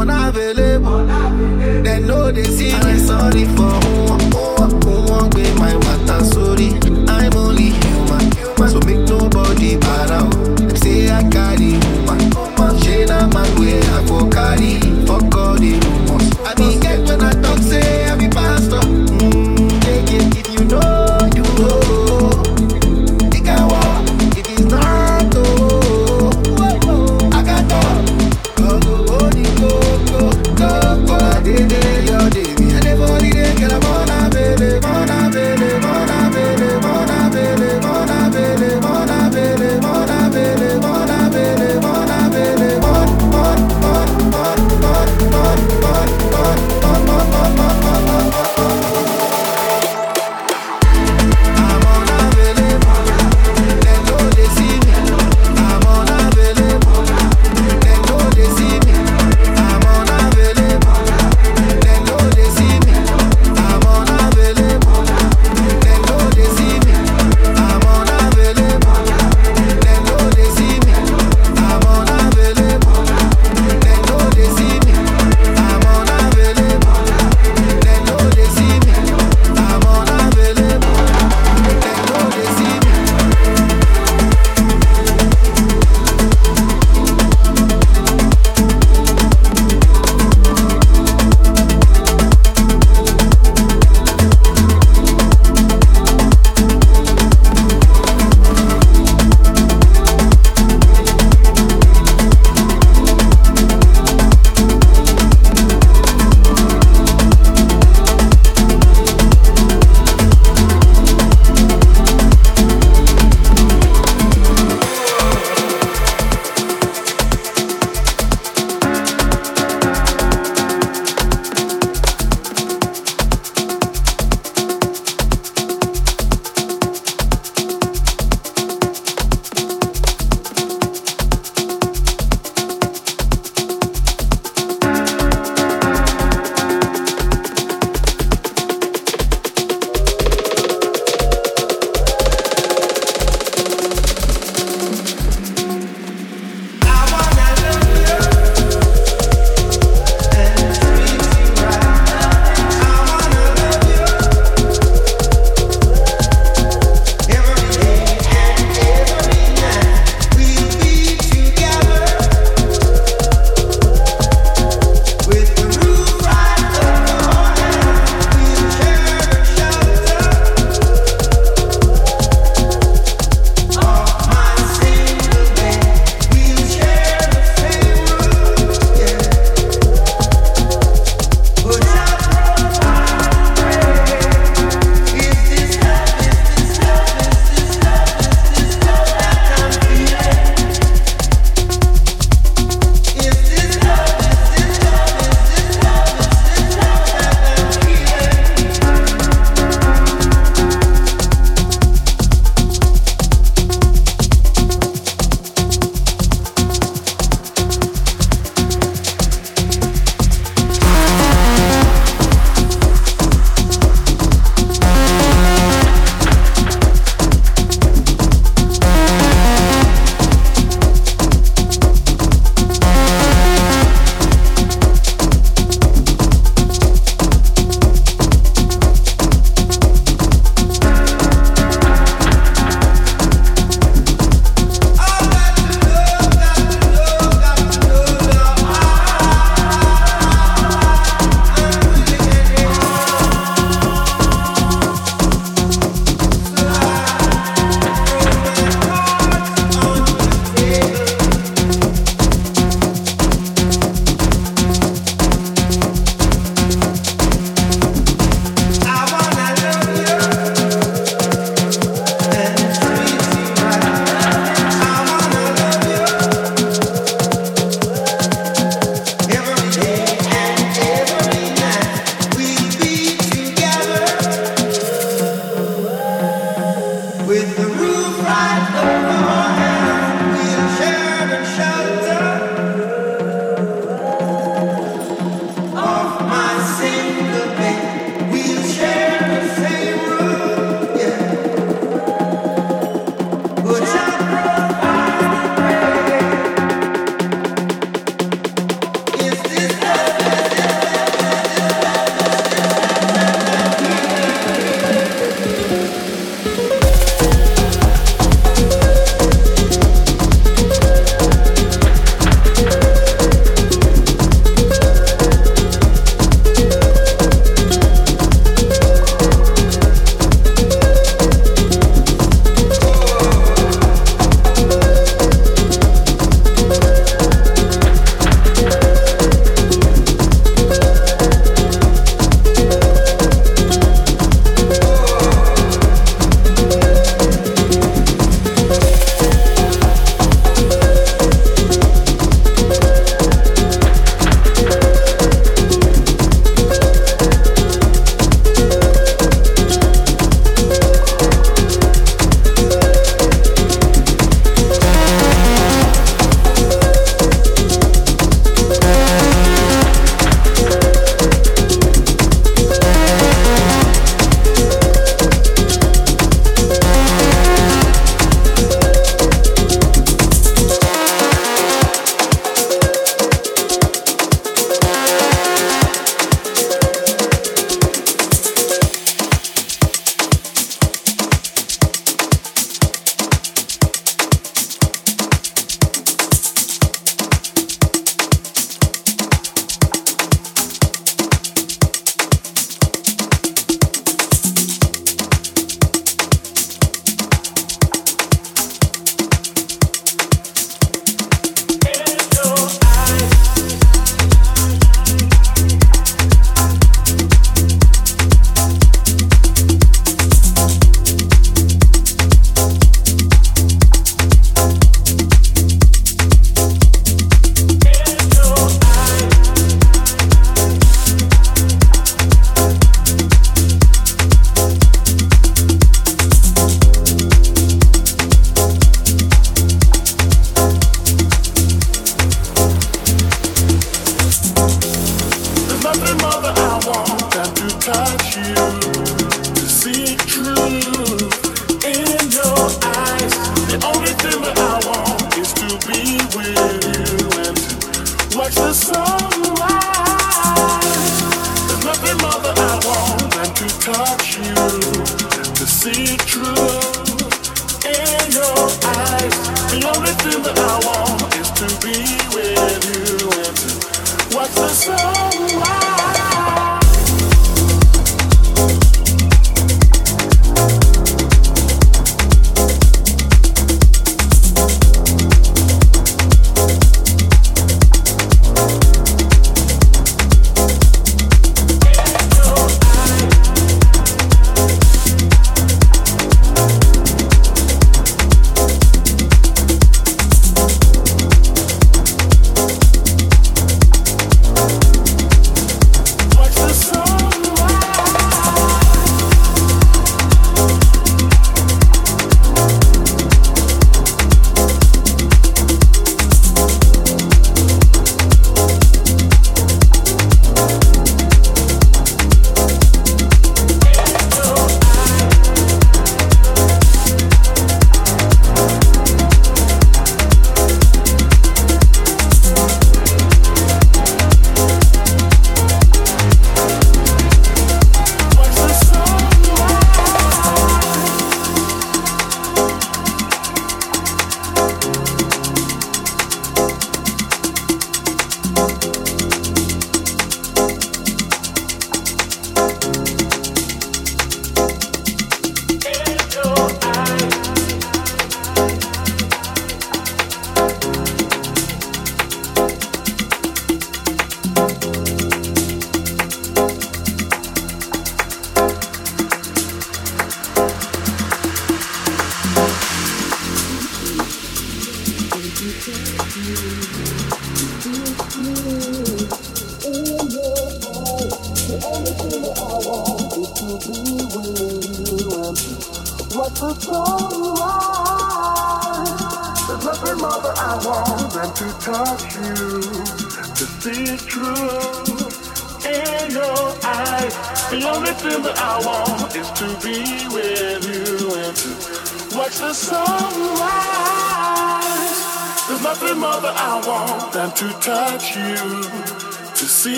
Anybody they get a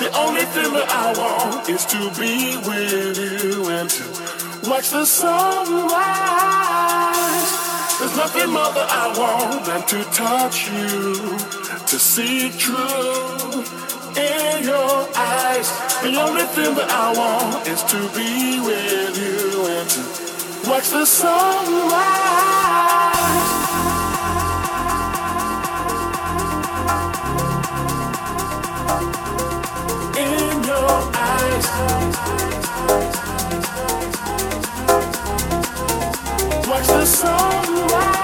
the only thing that I want is to be with you and to watch the sunrise. There's nothing more that I want than to touch you, to see truth in your eyes. The only thing that I want is to be with you and to watch the sunrise. The sunrise.